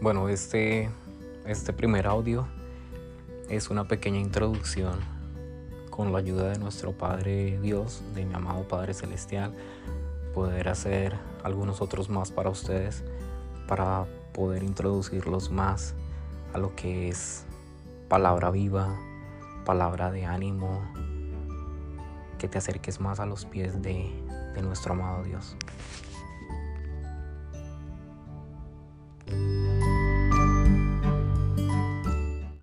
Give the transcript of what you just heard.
Bueno, este, este primer audio es una pequeña introducción con la ayuda de nuestro Padre Dios, de mi amado Padre Celestial, poder hacer algunos otros más para ustedes, para poder introducirlos más a lo que es palabra viva, palabra de ánimo, que te acerques más a los pies de, de nuestro amado Dios.